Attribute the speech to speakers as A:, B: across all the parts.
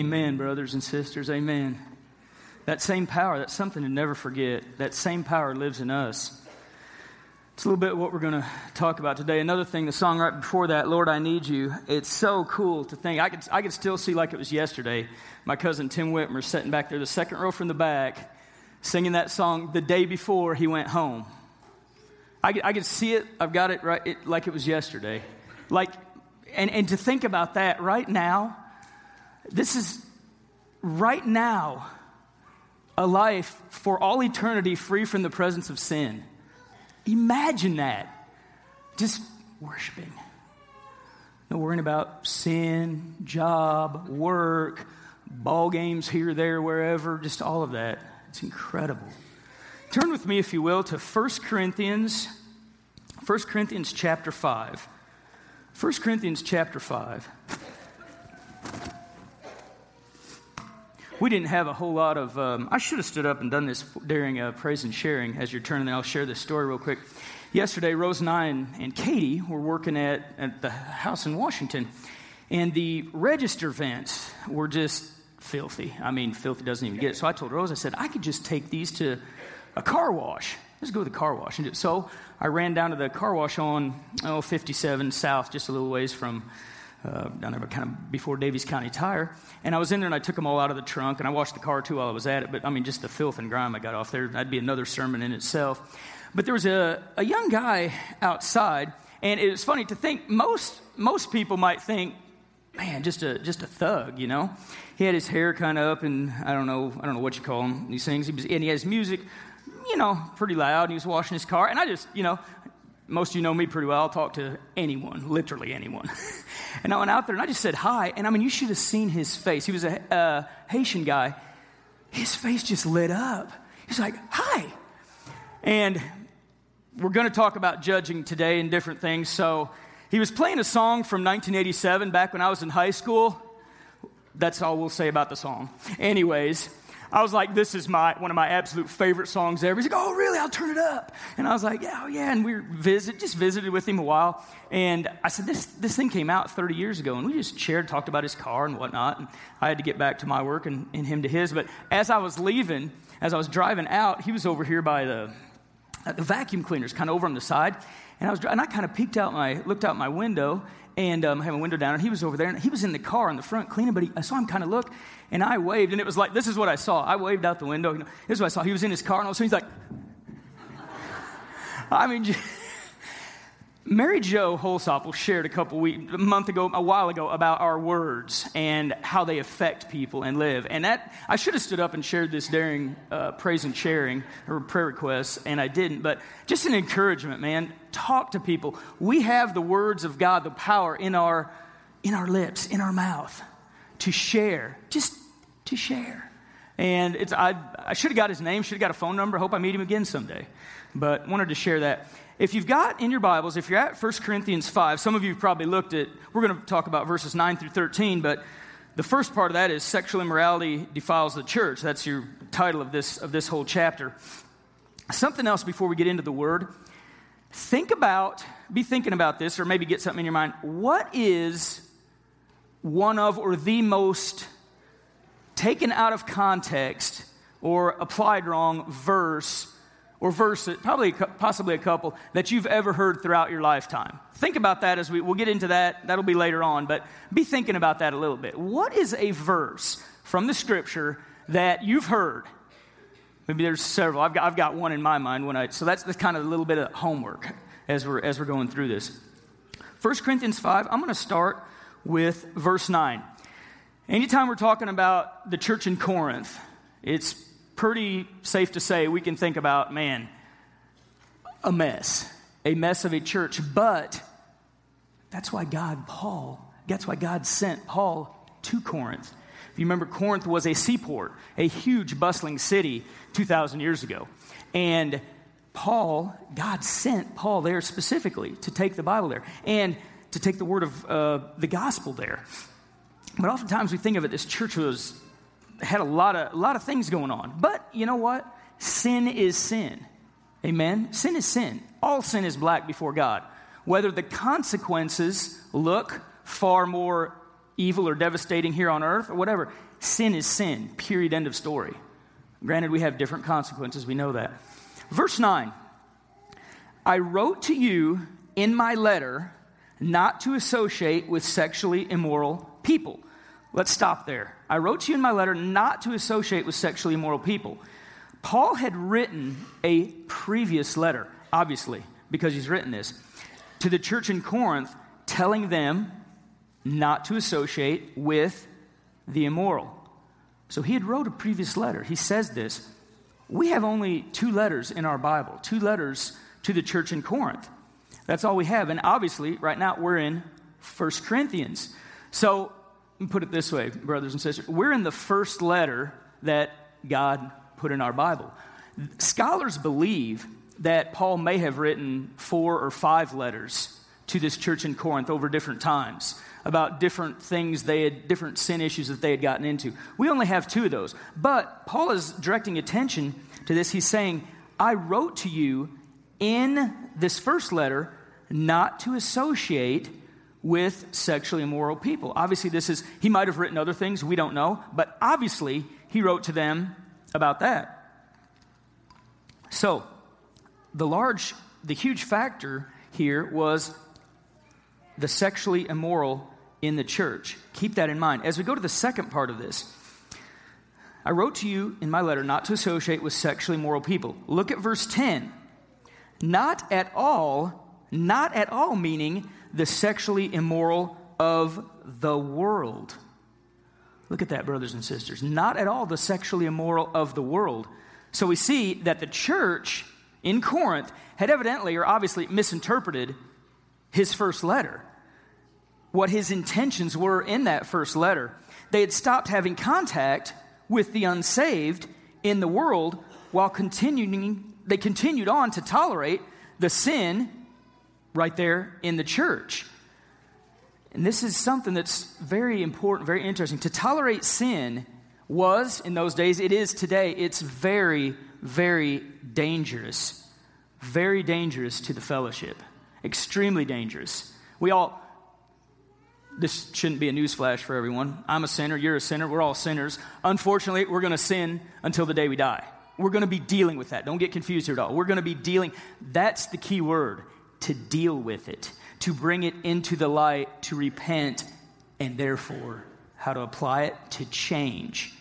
A: Amen, brothers and sisters. Amen. That same power, that's something to never forget. That same power lives in us. It's a little bit what we're going to talk about today. Another thing, the song right before that, Lord, I Need You. It's so cool to think. I could, I could still see like it was yesterday. My cousin Tim Whitmer sitting back there, the second row from the back, singing that song the day before he went home. I, I could see it. I've got it right it, like it was yesterday. Like, and, and to think about that right now, this is right now a life for all eternity free from the presence of sin. Imagine that. Just worshiping. No worrying about sin, job, work, ball games here, there, wherever, just all of that. It's incredible. Turn with me, if you will, to 1 Corinthians, 1 Corinthians chapter 5. 1 Corinthians chapter 5. We didn't have a whole lot of. Um, I should have stood up and done this during uh, praise and sharing as you're turning. I'll share this story real quick. Yesterday, Rose and I and, and Katie were working at, at the house in Washington, and the register vents were just filthy. I mean, filthy doesn't even get it. So I told Rose, I said, I could just take these to a car wash. Let's go to the car wash. And so I ran down to the car wash on oh, 57 South, just a little ways from uh, down there, but kind of before Daviess County Tire. And I was in there and I took them all out of the trunk and I washed the car too while I was at it. But I mean, just the filth and grime I got off there, that'd be another sermon in itself. But there was a, a young guy outside, and it was funny to think most, most people might think, man, just a, just a thug, you know? He had his hair kind of up and I don't know, I don't know what you call him, these things. He was, and he has music, you know, pretty loud. And he was washing his car. And I just, you know, most of you know me pretty well. I'll talk to anyone, literally anyone. and I went out there and I just said hi. And I mean, you should have seen his face. He was a uh, Haitian guy. His face just lit up. He's like, hi. And we're going to talk about judging today and different things. So he was playing a song from 1987 back when I was in high school. That's all we'll say about the song. Anyways, I was like, this is my one of my absolute favorite songs ever. He's like, oh, really? I'll turn it up. And I was like, yeah, oh, yeah. And we visit, just visited with him a while. And I said, this, this thing came out 30 years ago. And we just shared, talked about his car and whatnot. And I had to get back to my work and, and him to his. But as I was leaving, as I was driving out, he was over here by the, the vacuum cleaners, kind of over on the side. And I was, and I kind of peeked out my, looked out my window, and um, I have a window down, and he was over there, and he was in the car in the front cleaning, but he, I saw him kind of look, and I waved, and it was like, this is what I saw. I waved out the window. You know, this is what I saw. He was in his car, and all of a sudden he's like, I mean, Mary Jo Holsopple shared a couple weeks, a month ago, a while ago, about our words and how they affect people and live. And that I should have stood up and shared this during uh, praise and sharing or prayer requests, and I didn't. But just an encouragement, man. Talk to people. We have the words of God, the power in our in our lips, in our mouth, to share. Just to share. And it's I I should have got his name, should have got a phone number. Hope I meet him again someday. But wanted to share that. If you've got in your Bibles, if you're at 1 Corinthians 5, some of you have probably looked at, we're going to talk about verses 9 through 13, but the first part of that is sexual immorality defiles the church. That's your title of this, of this whole chapter. Something else before we get into the word. Think about, be thinking about this, or maybe get something in your mind. What is one of or the most taken out of context or applied wrong verse or verse, probably possibly a couple, that you've ever heard throughout your lifetime. Think about that as we, we'll get into that. That'll be later on, but be thinking about that a little bit. What is a verse from the scripture that you've heard? Maybe there's several. I've got, I've got one in my mind when I, so that's the kind of a little bit of homework as we're, as we're going through this. 1 Corinthians 5, I'm going to start with verse 9. Anytime we're talking about the church in Corinth, it's pretty safe to say we can think about, man, a mess, a mess of a church. But that's why God, Paul, that's why God sent Paul to Corinth. If you remember, Corinth was a seaport, a huge, bustling city 2,000 years ago. And Paul, God sent Paul there specifically to take the Bible there and to take the word of uh, the gospel there. But oftentimes we think of it, this church was had a lot of, a lot of things going on. But you know what? Sin is sin. Amen? Sin is sin. All sin is black before God. Whether the consequences look far more evil or devastating here on earth or whatever. Sin is sin, period, end of story. Granted, we have different consequences, we know that. Verse 9 I wrote to you in my letter not to associate with sexually immoral people. Let's stop there. I wrote to you in my letter not to associate with sexually immoral people. Paul had written a previous letter, obviously, because he's written this, to the church in Corinth, telling them not to associate with the immoral. So he had wrote a previous letter. He says this. We have only two letters in our Bible, two letters to the church in Corinth. That's all we have. And obviously, right now, we're in First Corinthians. So, put it this way, brothers and sisters. We're in the first letter that God put in our Bible. Scholars believe that Paul may have written four or five letters to this church in Corinth over different times about different things they had, different sin issues that they had gotten into. We only have two of those. But Paul is directing attention to this. He's saying, I wrote to you in this first letter not to associate with sexually immoral people. Obviously, this is, he might have written other things, we don't know, but obviously, he wrote to them about that. So, the large, the huge factor here was the sexually immoral in the church. Keep that in mind. As we go to the second part of this, I wrote to you in my letter not to associate with sexually immoral people. Look at verse 10. Not at all, not at all meaning the sexually immoral of the world. Look at that, brothers and sisters. Not at all the sexually immoral of the world. So we see that the church in Corinth had evidently or obviously misinterpreted his first letter what his intentions were in that first letter. They had stopped having contact with the unsaved in the world while continuing, they continued on to tolerate the sin right there in the church. And this is something that's very important, very interesting. To tolerate sin was, in those days, it is today, it's very, very dangerous. Very dangerous to the fellowship. Extremely dangerous. We all, this shouldn't be a newsflash for everyone. I'm a sinner, you're a sinner, we're all sinners. Unfortunately, we're going to sin until the day we die. We're going to be dealing with that. Don't get confused here at all. We're going to be dealing, that's the key word, to deal with it, to bring it into the light, to repent, and therefore how to apply it to change.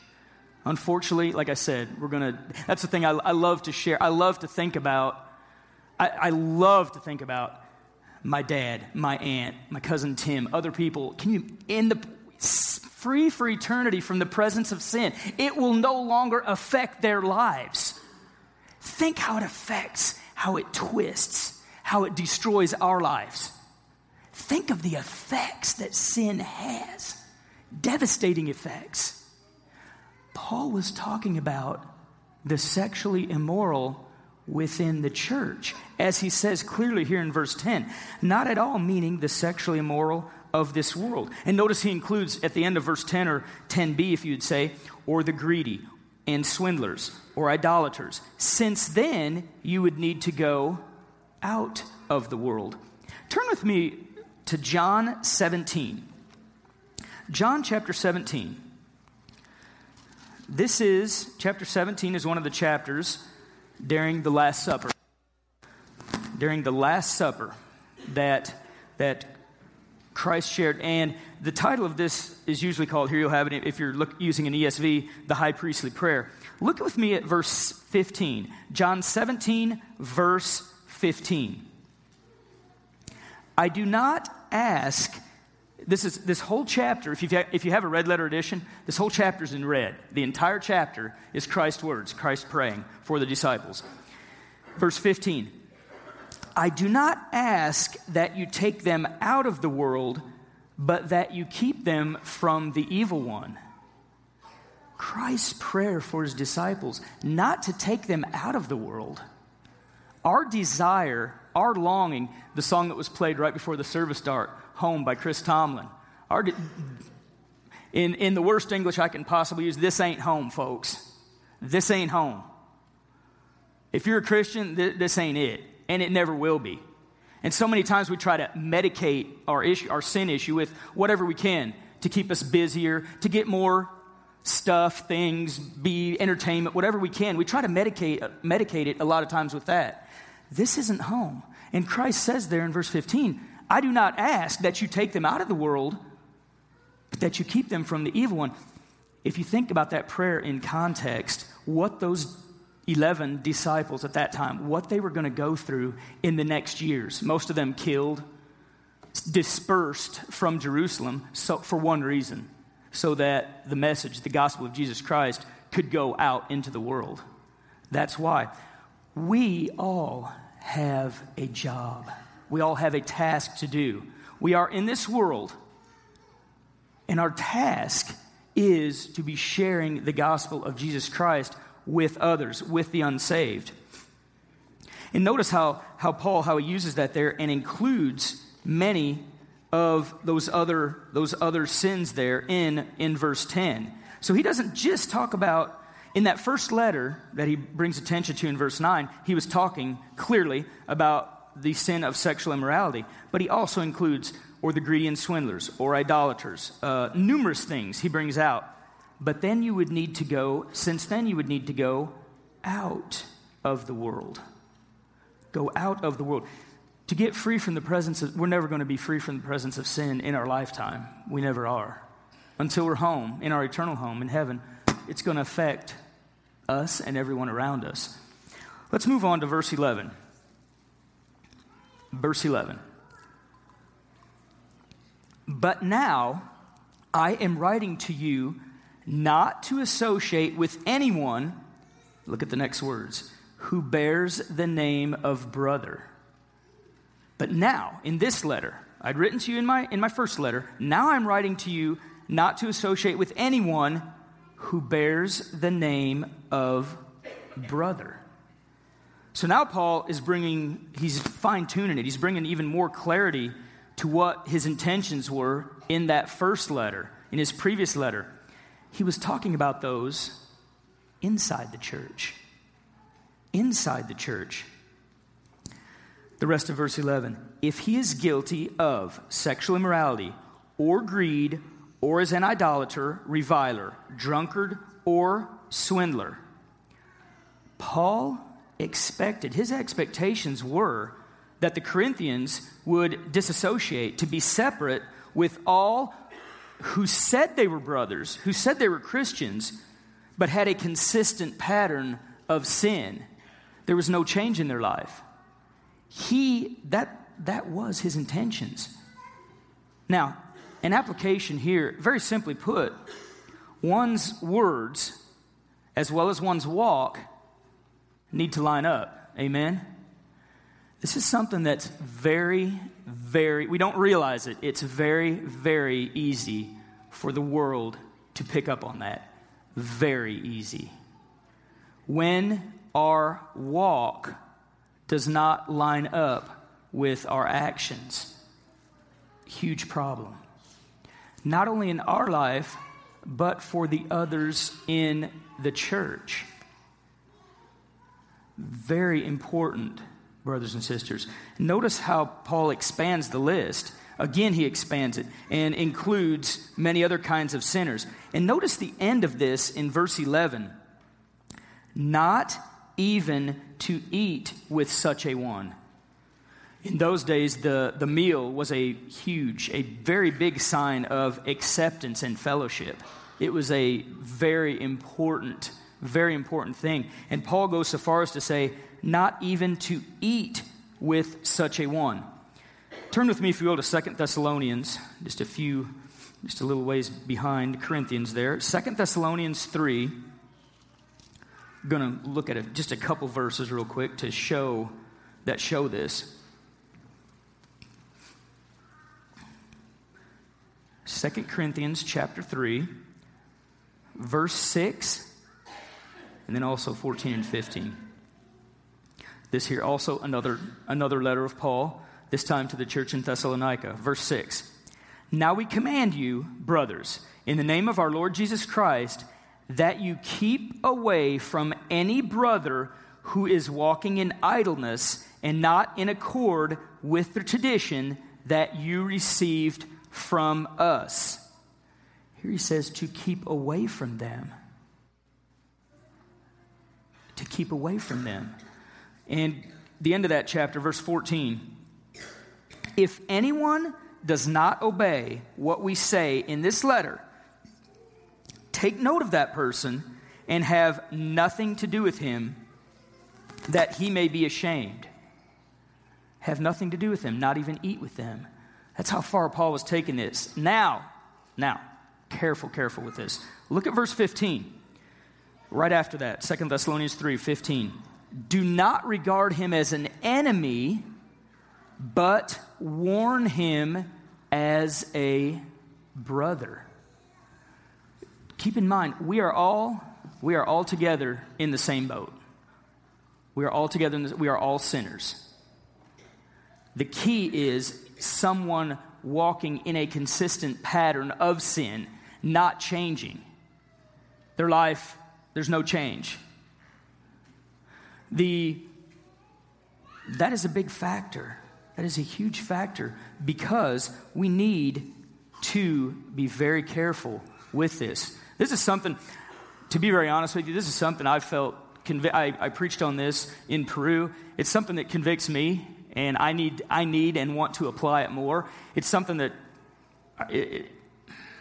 A: Unfortunately, like I said, we're going to, that's the thing I, I, love to share. I love to think about, I, I love to think about my dad, my aunt, my cousin Tim, other people, can you, in the free for eternity from the presence of sin, it will no longer affect their lives. Think how it affects, how it twists, how it destroys our lives. Think of the effects that sin has devastating effects. Paul was talking about the sexually immoral within the church. As he says clearly here in verse 10, not at all meaning the sexually immoral of this world. And notice he includes at the end of verse 10 or 10b, if you'd say, or the greedy and swindlers or idolaters, since then you would need to go out of the world. Turn with me to John 17. John chapter 17. This is, chapter 17 is one of the chapters during the Last Supper. During the Last Supper that, that Christ shared. And the title of this is usually called, here you'll have it if you're look, using an ESV, the high priestly prayer. Look with me at verse 15. John 17, verse 15. I do not ask, this is this whole chapter, if, you if you have a red letter edition, this whole chapter is in red. The entire chapter is Christ's words, Christ praying for the disciples. Verse 15 I do not ask that you take them out of the world, but that you keep them from the evil one. Christ's prayer for his disciples, not to take them out of the world. Our desire, our longing, the song that was played right before the service start, Home by Chris Tomlin. Our de- in, in the worst English I can possibly use, this ain't home, folks. This ain't home. If you're a Christian, th- this ain't it, and it never will be. And so many times we try to medicate our issue, our sin issue with whatever we can to keep us busier, to get more stuff, things, be entertainment, whatever we can. We try to medicate, medicate it a lot of times with that. This isn't home. And Christ says there in verse 15, I do not ask that you take them out of the world, but that you keep them from the evil one. If you think about that prayer in context, what those 11 disciples at that time, what they were going to go through in the next years, most of them killed, dispersed from Jerusalem so, for one reason so that the message, the gospel of Jesus Christ, could go out into the world. That's why we all have a job, we all have a task to do. We are in this world, and our task is to be sharing the gospel of Jesus Christ with others, with the unsaved. And notice how, how Paul, how he uses that there and includes many of those other, those other sins there in, in verse 10. So he doesn't just talk about, in that first letter that he brings attention to in verse 9, he was talking clearly about the sin of sexual immorality, but he also includes, or the greedy and swindlers, or idolaters, uh, numerous things he brings out. But then you would need to go, since then you would need to go out of the world. Go out of the world to get free from the presence of, we're never going to be free from the presence of sin in our lifetime. We never are. Until we're home, in our eternal home in heaven, it's going to affect us and everyone around us. Let's move on to verse 11. Verse 11. But now I am writing to you not to associate with anyone, look at the next words, who bears the name of brother but now, in this letter, I'd written to you in my, in my first letter, now I'm writing to you not to associate with anyone who bears the name of brother. So now Paul is bringing, he's fine tuning it, he's bringing even more clarity to what his intentions were in that first letter, in his previous letter. He was talking about those inside the church. Inside the church. The rest of verse 11. If he is guilty of sexual immorality or greed or is an idolater, reviler, drunkard, or swindler, Paul expected, his expectations were that the Corinthians would disassociate, to be separate with all who said they were brothers, who said they were Christians, but had a consistent pattern of sin. There was no change in their life. He that that was his intentions. Now an application here very simply put one's words as well as one's walk need to line up amen this is something that's very very we don't realize it it's very very easy for the world to pick up on that very easy when our walk does not line up with our actions. Huge problem. Not only in our life, but for the others in the church. Very important, brothers and sisters. Notice how Paul expands the list. Again, he expands it and includes many other kinds of sinners. And notice the end of this in verse 11. Not even to eat with such a one. In those days, the, the meal was a huge, a very big sign of acceptance and fellowship. It was a very important, very important thing. And Paul goes so far as to say, not even to eat with such a one. Turn with me, if you will, to Second Thessalonians, just a few, just a little ways behind Corinthians there. Second Thessalonians 3 I'm going to look at a, just a couple verses real quick to show that show this. 2 Corinthians chapter 3, verse 6, and then also 14 and 15. This here also another another letter of Paul, this time to the church in Thessalonica, verse 6. Now we command you, brothers, in the name of our Lord Jesus Christ, that you keep away from any brother who is walking in idleness and not in accord with the tradition that you received from us. Here he says to keep away from them. To keep away from them. And the end of that chapter, verse 14. If anyone does not obey what we say in this letter, take note of that person and have nothing to do with him that he may be ashamed. Have nothing to do with them, not even eat with them. That's how far Paul was taking this. Now, now, careful, careful with this. Look at verse 15. Right after that, 2 Thessalonians 3 15. Do not regard him as an enemy, but warn him as a brother. Keep in mind, we are all we are all together in the same boat. We are all together, we are all sinners. The key is someone walking in a consistent pattern of sin, not changing. Their life, there's no change. The, that is a big factor. That is a huge factor because we need to be very careful with this. This is something, to be very honest with you, this is something I felt convi- I, I preached on this in Peru. It's something that convicts me, and I need, I need and want to apply it more. It's something that, it,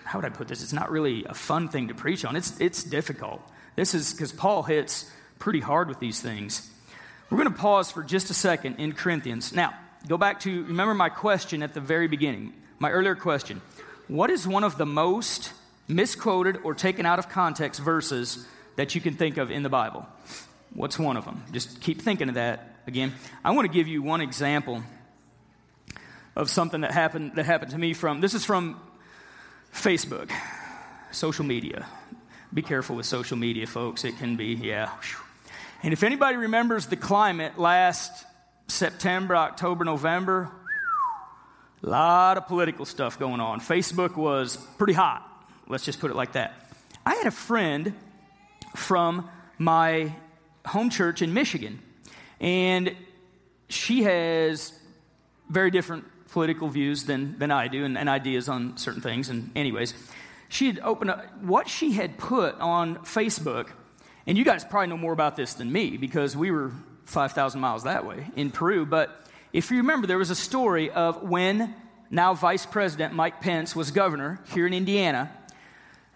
A: how would I put this? It's not really a fun thing to preach on. It's, it's difficult. This is because Paul hits pretty hard with these things. We're going to pause for just a second in Corinthians. Now, go back to, remember my question at the very beginning, my earlier question. What is one of the most misquoted or taken out of context verses that you can think of in the Bible. What's one of them? Just keep thinking of that again. I want to give you one example of something that happened that happened to me from this is from Facebook, social media. Be careful with social media, folks. It can be, yeah. And if anybody remembers the climate last September, October, November, a lot of political stuff going on. Facebook was pretty hot. Let's just put it like that. I had a friend from my home church in Michigan. And she has very different political views than, than I do and, and ideas on certain things. And, anyways, she had opened up what she had put on Facebook. And you guys probably know more about this than me because we were 5,000 miles that way in Peru. But if you remember, there was a story of when now Vice President Mike Pence was governor here in Indiana.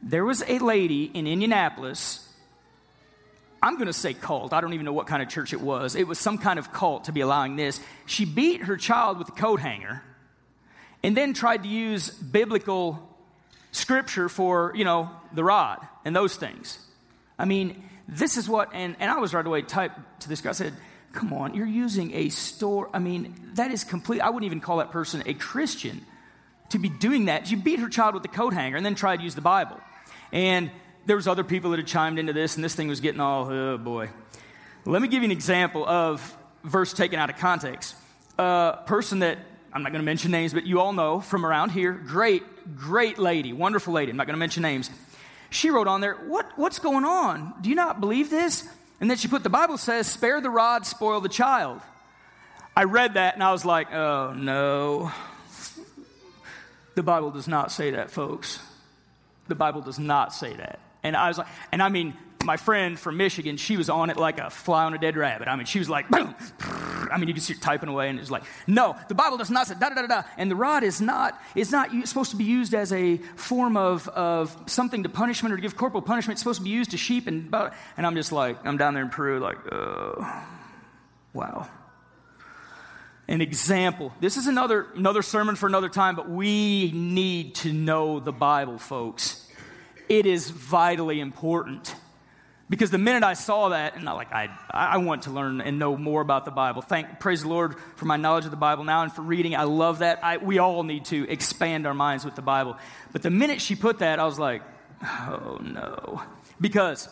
A: There was a lady in Indianapolis I'm going to say cult. I don't even know what kind of church it was. It was some kind of cult to be allowing this. She beat her child with a coat hanger and then tried to use biblical scripture for, you know, the rod and those things. I mean, this is what, and, and I was right away typed to this guy, I said, come on, you're using a store. I mean, that is complete. I wouldn't even call that person a Christian to be doing that. She beat her child with the coat hanger and then tried to use the Bible. And there was other people that had chimed into this, and this thing was getting all, oh boy. Let me give you an example of verse taken out of context. A person that I'm not going to mention names, but you all know from around here, great, great lady, wonderful lady. I'm not going to mention names. She wrote on there, what, What's going on? Do you not believe this? And then she put, The Bible says, spare the rod, spoil the child. I read that and I was like, Oh no. The Bible does not say that, folks. The Bible does not say that. And I was like, and I mean, my friend from Michigan, she was on it like a fly on a dead rabbit. I mean, she was like, boom. I mean, you can see typing away, and it's like, no, the Bible does not say da da da da. And the rod is not is not supposed to be used as a form of of something to punishment or to give corporal punishment. It's supposed to be used to sheep and and I'm just like, I'm down there in Peru, like, oh, wow. An example. This is another another sermon for another time, but we need to know the Bible, folks it is vitally important. Because the minute I saw that, and I, like I, I want to learn and know more about the Bible. Thank, praise the Lord for my knowledge of the Bible now and for reading. I love that. I, we all need to expand our minds with the Bible. But the minute she put that, I was like, oh no. Because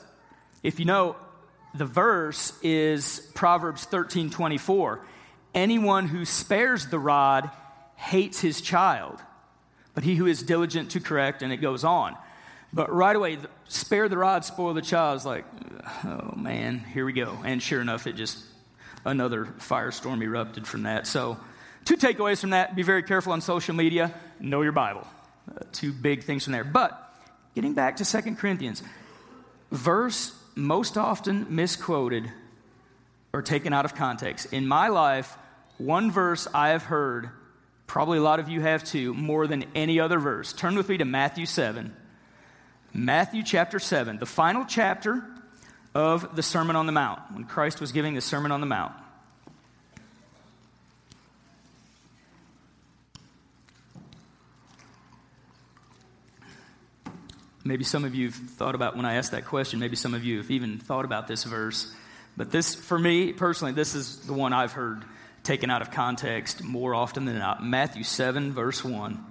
A: if you know, the verse is Proverbs 13 24. Anyone who spares the rod hates his child, but he who is diligent to correct, and it goes on. But right away, spare the rod, spoil the child. It's like, oh man, here we go. And sure enough, it just, another firestorm erupted from that. So, two takeaways from that be very careful on social media, know your Bible. Uh, two big things from there. But getting back to Second Corinthians, verse most often misquoted or taken out of context. In my life, one verse I have heard, probably a lot of you have too, more than any other verse. Turn with me to Matthew 7. Matthew chapter 7, the final chapter of the Sermon on the Mount, when Christ was giving the Sermon on the Mount. Maybe some of you have thought about when I asked that question, maybe some of you have even thought about this verse. But this, for me personally, this is the one I've heard taken out of context more often than not. Matthew 7, verse 1.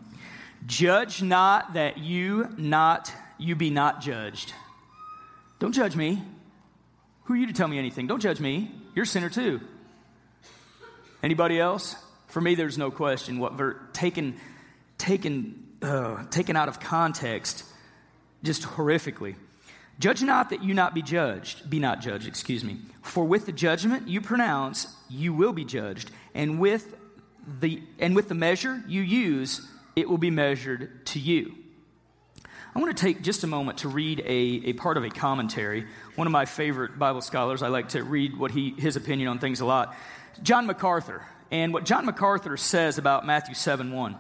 A: Judge not that you not you be not judged. Don't judge me. Who are you to tell me anything? Don't judge me. You're a sinner too. Anybody else? For me, there's no question. What ver- taken, taken, uh, taken out of context, just horrifically. Judge not that you not be judged, be not judged, excuse me. For with the judgment you pronounce, you will be judged, and with the and with the measure you use, it will be measured to you. I want to take just a moment to read a, a part of a commentary. One of my favorite Bible scholars, I like to read what he, his opinion on things a lot. John MacArthur. And what John MacArthur says about Matthew 7 1.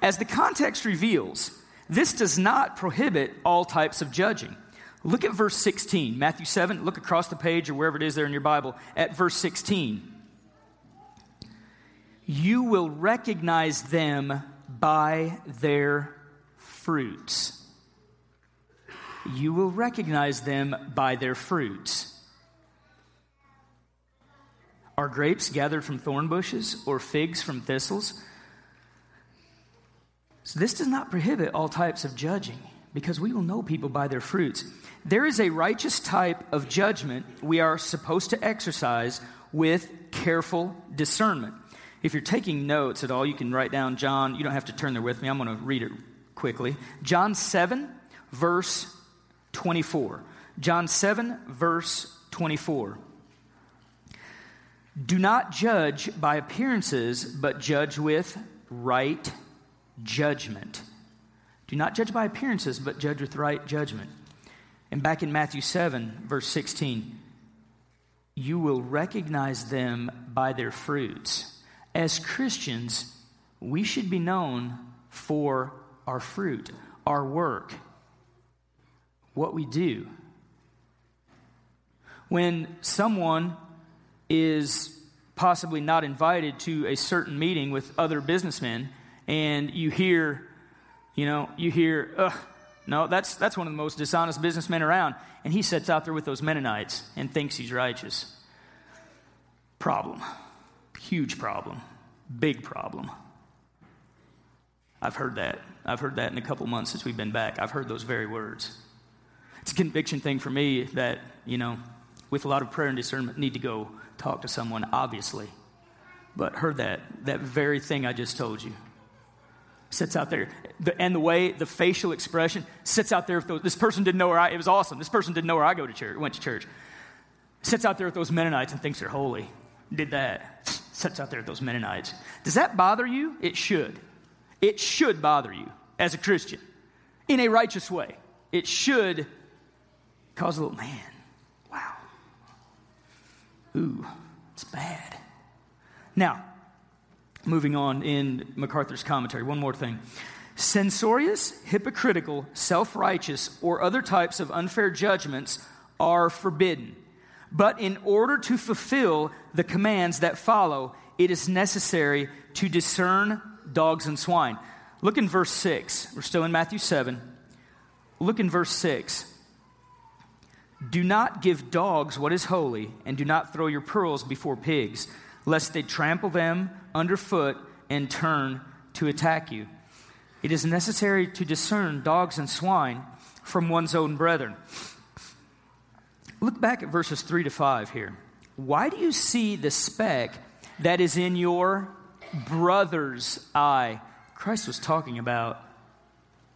A: As the context reveals, this does not prohibit all types of judging. Look at verse 16. Matthew 7, look across the page or wherever it is there in your Bible at verse 16. You will recognize them by their fruits. You will recognize them by their fruits. Are grapes gathered from thorn bushes or figs from thistles? So, this does not prohibit all types of judging because we will know people by their fruits. There is a righteous type of judgment we are supposed to exercise with careful discernment. If you're taking notes at all, you can write down John. You don't have to turn there with me. I'm going to read it quickly. John 7, verse 24. John 7, verse 24. Do not judge by appearances, but judge with right judgment. Do not judge by appearances, but judge with right judgment. And back in Matthew 7, verse 16, you will recognize them by their fruits. As Christians, we should be known for our fruit, our work, what we do. When someone is possibly not invited to a certain meeting with other businessmen, and you hear, you know, you hear, ugh, no, that's, that's one of the most dishonest businessmen around. And he sits out there with those Mennonites and thinks he's righteous. Problem. Huge problem. Big problem. I've heard that. I've heard that in a couple months since we've been back. I've heard those very words. It's a conviction thing for me that, you know, with a lot of prayer and discernment, need to go talk to someone, obviously. But heard that, that very thing I just told you sits out there. The, and the way, the facial expression sits out there. With those, this person didn't know where I, it was awesome. This person didn't know where I go to church, went to church. Sits out there with those Mennonites and thinks they're holy. Did that. Sits out there with those Mennonites. Does that bother you? It should. It should bother you as a Christian in a righteous way. It should cause a oh, little, man, wow. Ooh, it's bad. Now, Moving on in MacArthur's commentary, one more thing. Censorious, hypocritical, self righteous, or other types of unfair judgments are forbidden. But in order to fulfill the commands that follow, it is necessary to discern dogs and swine. Look in verse 6. We're still in Matthew 7. Look in verse 6. Do not give dogs what is holy, and do not throw your pearls before pigs lest they trample them underfoot and turn to attack you. It is necessary to discern dogs and swine from one's own brethren. Look back at verses 3 to 5 here. Why do you see the speck that is in your brother's eye? Christ was talking about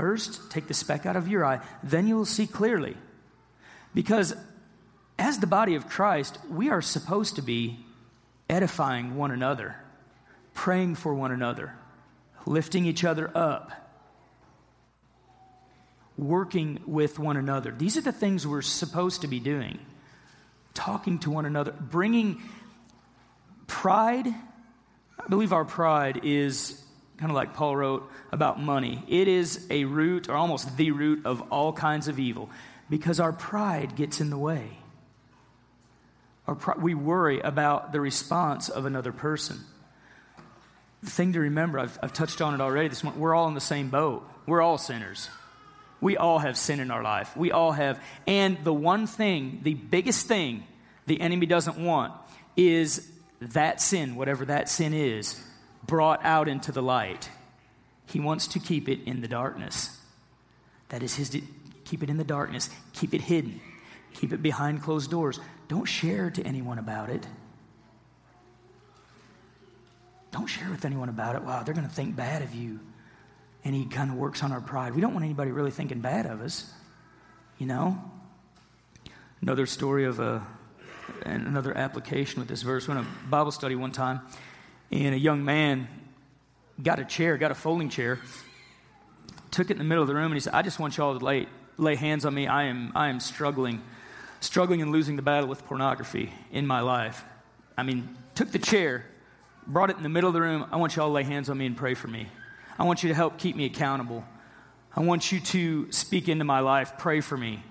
A: first take the speck out of your eye, then you will see clearly. Because as the body of Christ, we are supposed to be edifying one another, praying for one another, lifting each other up, working with one another. These are the things we're supposed to be doing. Talking to one another, bringing pride. I believe our pride is kind of like Paul wrote about money. It is a root, or almost the root, of all kinds of evil because our pride gets in the way. Our we worry about the response of another person. The thing to remember, I've, I've touched on it already this morning, we're all in the same boat. We're all sinners. We all have sin in our life. We all have. And the one thing, the biggest thing the enemy doesn't want is that sin, whatever that sin is, brought out into the light. He wants to keep it in the darkness. That is his, keep it in the darkness, keep it hidden, keep it behind closed doors. Don't share to anyone about it. Don't share with anyone about it. Wow, they're going to think bad of you and he kind of works on our pride. We don't want anybody really thinking bad of us, you know? Another story of a, another application with this verse. We went a Bible study one time, and a young man got a chair, got a folding chair, took it in the middle of the room, and he said, I just want y'all to lay, lay hands on me. I am, I am struggling, struggling and losing the battle with pornography in my life. I mean, took the chair, brought it in the middle of the room. I want y'all to lay hands on me and pray for me. I want you to help keep me accountable. I want you to speak into my life, pray for me.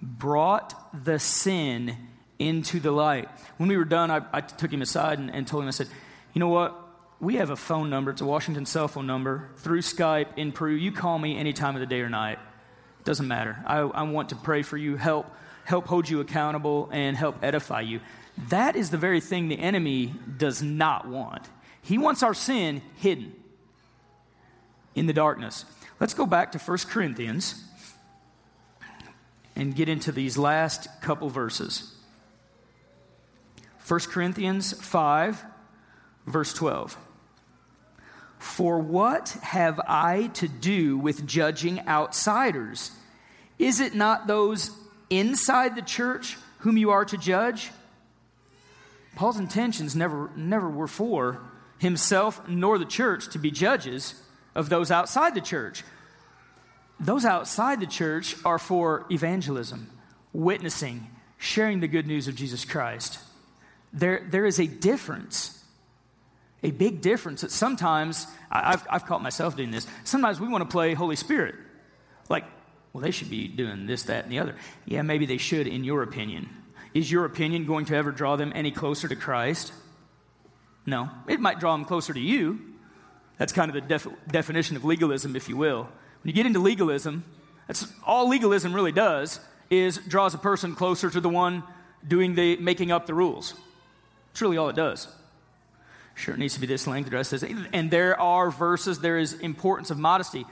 A: Brought the sin into the light. When we were done, I, I took him aside and, and told him, I said, You know what? We have a phone number. It's a Washington cell phone number through Skype in Peru. You call me any time of the day or night. It Doesn't matter. I, I want to pray for you, help, help hold you accountable, and help edify you. That is the very thing the enemy does not want. He wants our sin hidden in the darkness. Let's go back to 1 Corinthians and get into these last couple verses. 1 Corinthians 5, verse 12. For what have I to do with judging outsiders? Is it not those inside the church whom you are to judge? Paul's intentions never, never were for himself nor the church to be judges of those outside the church. Those outside the church are for evangelism, witnessing, sharing the good news of Jesus Christ. There, there is a difference, a big difference that sometimes, I've, I've caught myself doing this, sometimes we want to play Holy Spirit. Like, well, they should be doing this, that, and the other. Yeah, maybe they should, in your opinion. Is your opinion going to ever draw them any closer to Christ? No. It might draw them closer to you, that's kind of the def- definition of legalism, if you will. When you get into legalism, that's all legalism really does is draws a person closer to the one doing the making up the rules. It's really all it does. Sure, it needs to be this length, the rest is, and there are verses, there is importance of modesty.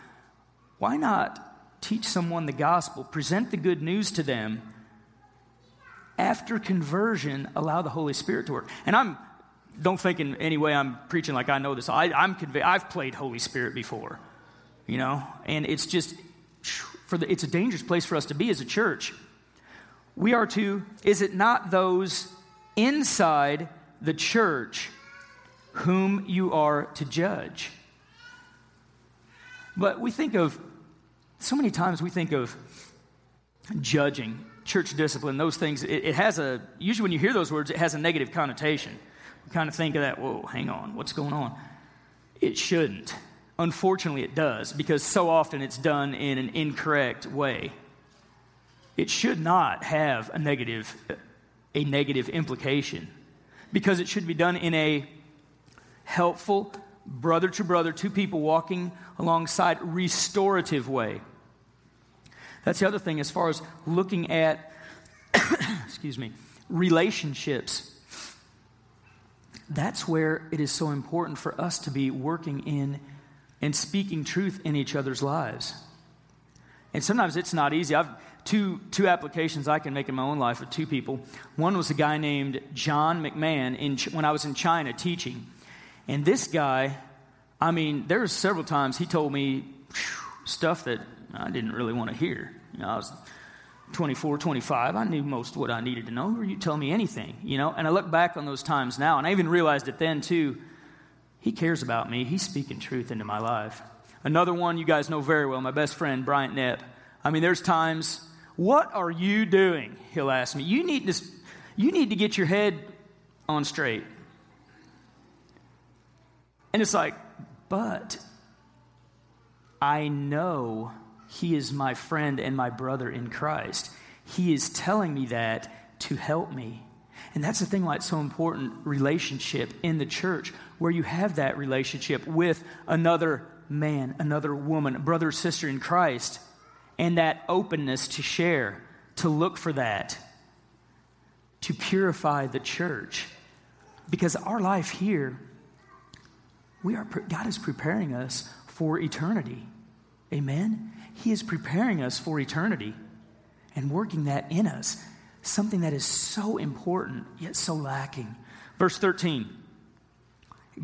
A: Why not teach someone the gospel, present the good news to them? After conversion, allow the Holy Spirit to work. And I'm don't think in any way I'm preaching like I know this. I, am conv- I've played Holy Spirit before, you know, and it's just for the, it's a dangerous place for us to be as a church. We are to. Is it not those inside the church whom you are to judge? But we think of so many times we think of judging, church discipline, those things. It, it has a usually when you hear those words, it has a negative connotation We kind of think of that, whoa, hang on, what's going on? It shouldn't. Unfortunately, it does, because so often it's done in an incorrect way. It should not have a negative, a negative implication, because it should be done in a helpful, brother to brother, two people walking alongside, restorative way. That's the other thing as far as looking at, excuse me, relationships that's where it is so important for us to be working in and speaking truth in each other's lives. And sometimes it's not easy. I've two, two applications I can make in my own life with two people. One was a guy named John McMahon in, when I was in China teaching. And this guy, I mean, there were several times he told me stuff that I didn't really want to hear. You know, I was 24, 25. I knew most what I needed to know. Or you tell me anything, you know? And I look back on those times now, and I even realized it then too. He cares about me. He's speaking truth into my life. Another one you guys know very well, my best friend, Bryant Knapp. I mean, there's times, what are you doing? He'll ask me. You need to, you need to get your head on straight. And it's like, but I know he is my friend and my brother in Christ. He is telling me that to help me. And that's the thing why it's so important relationship in the church, where you have that relationship with another man, another woman, brother sister in Christ, and that openness to share, to look for that, to purify the church. Because our life here, we are, God is preparing us for eternity. Amen? He is preparing us for eternity and working that in us, something that is so important yet so lacking. Verse 13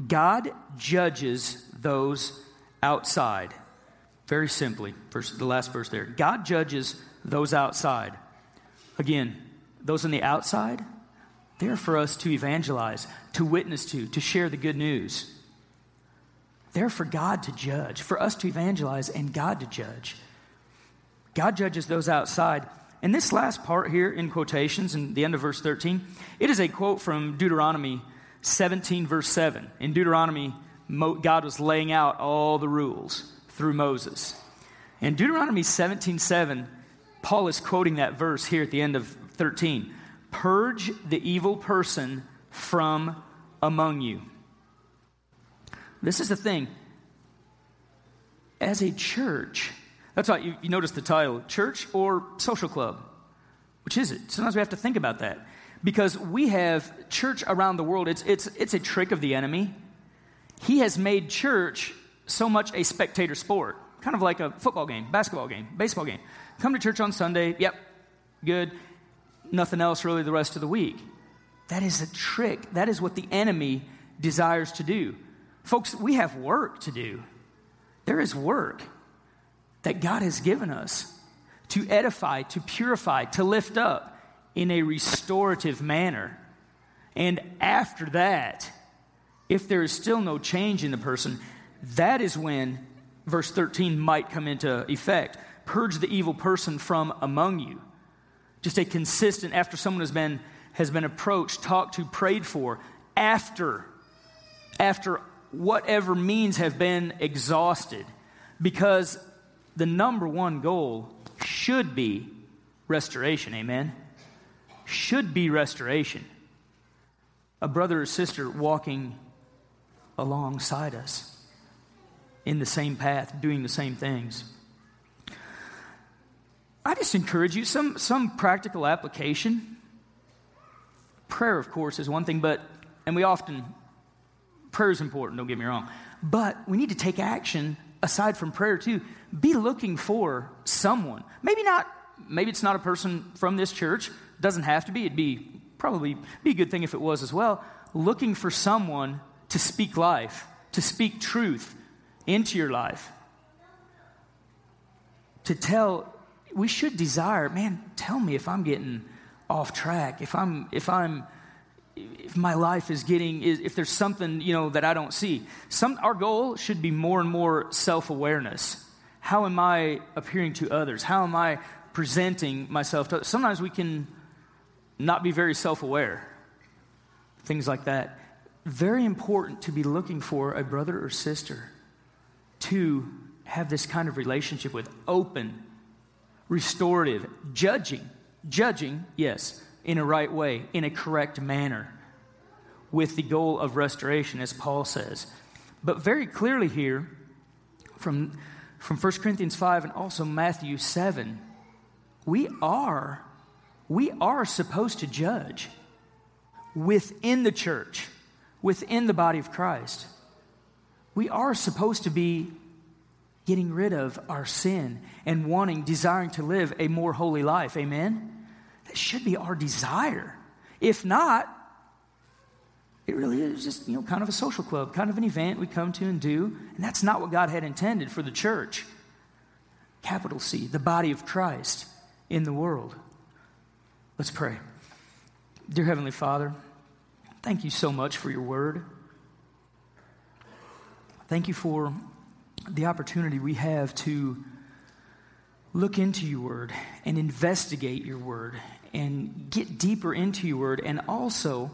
A: God judges those outside. Very simply, verse, the last verse there. God judges those outside. Again, those on the outside, they're for us to evangelize, to witness to, to share the good news. They're for God to judge, for us to evangelize and God to judge. God judges those outside. And this last part here in quotations, in the end of verse 13, it is a quote from Deuteronomy 17, verse 7. In Deuteronomy, God was laying out all the rules through Moses. In Deuteronomy 17, 7, Paul is quoting that verse here at the end of 13 Purge the evil person from among you. This is the thing. As a church, that's why you, you notice the title church or social club. Which is it? Sometimes we have to think about that. Because we have church around the world, it's, it's, it's a trick of the enemy. He has made church so much a spectator sport, kind of like a football game, basketball game, baseball game. Come to church on Sunday, yep, good. Nothing else really the rest of the week. That is a trick. That is what the enemy desires to do. Folks, we have work to do. There is work that God has given us to edify, to purify, to lift up in a restorative manner. And after that, if there is still no change in the person, that is when verse 13 might come into effect. Purge the evil person from among you. Just a consistent, after someone has been, has been approached, talked to, prayed for, after, after whatever means have been exhausted because the number one goal should be restoration. Amen? Should be restoration. A brother or sister walking alongside us in the same path, doing the same things. I just encourage you some, some practical application. Prayer, of course, is one thing, but, and we often Prayer is important, don't get me wrong. But we need to take action aside from prayer too. Be looking for someone. Maybe not, maybe it's not a person from this church. Doesn't have to be. It'd be probably be a good thing if it was as well. Looking for someone to speak life, to speak truth into your life. To tell, we should desire, man, tell me if I'm getting off track, if I'm if I'm if my life is getting if there's something you know that i don't see some our goal should be more and more self-awareness. How am i appearing to others? How am i presenting myself to sometimes we can not be very self-aware. Things like that. Very important to be looking for a brother or sister to have this kind of relationship with. Open restorative judging judging yes in a right way, in a correct manner, with the goal of restoration, as Paul says. But very clearly here, from, from 1 Corinthians 5 and also Matthew 7, we are, we are supposed to judge within the church, within the body of Christ. We are supposed to be, getting rid of our sin and wanting, desiring to live a more holy life. Amen? That should be our desire. If not, it really is just, you know, kind of a social club, kind of an event we come to and do. And that's not what God had intended for the church. Capital C, the body of Christ in the world. Let's pray. Dear Heavenly Father, thank you so much for your word. Thank you for the opportunity we have to look into your word and investigate your word and get deeper into your word and also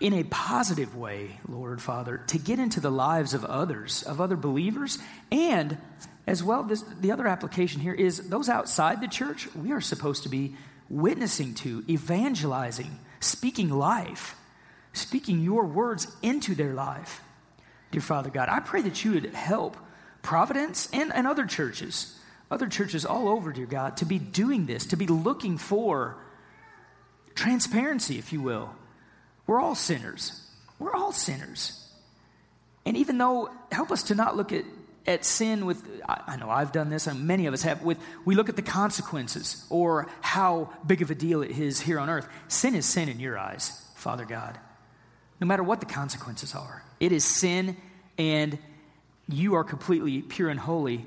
A: in a positive way, Lord Father, to get into the lives of others, of other believers, and as well, this, the other application here is those outside the church, we are supposed to be witnessing to, evangelizing, speaking life, speaking your words into their life. Dear Father God, I pray that you would help Providence and, and other churches, other churches all over, dear God, to be doing this, to be looking for transparency, if you will. We're all sinners. We're all sinners. And even though, help us to not look at, at sin with, I, I know I've done this, and many of us have, with, we look at the consequences or how big of a deal it is here on earth. Sin is sin in your eyes, Father God. No matter what the consequences are, it is sin, and you are completely pure and holy.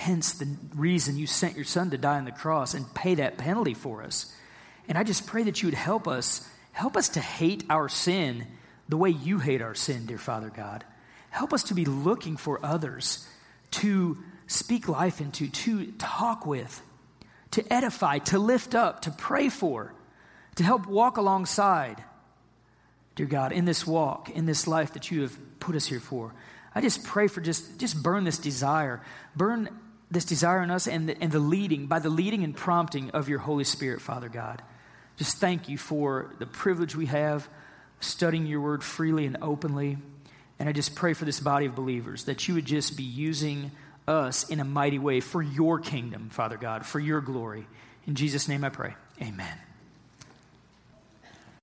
A: Hence, the reason you sent your son to die on the cross and pay that penalty for us. And I just pray that you would help us, help us to hate our sin the way you hate our sin, dear Father God. Help us to be looking for others to speak life into, to talk with, to edify, to lift up, to pray for, to help walk alongside dear God, in this walk, in this life that you have put us here for. I just pray for just, just burn this desire. Burn this desire in us and the, and the leading, by the leading and prompting of your Holy Spirit, Father God. Just thank you for the privilege we have studying your word freely and openly. And I just pray for this body of believers that you would just be using us in a mighty way for your kingdom, Father God, for your glory. In Jesus' name I pray. Amen.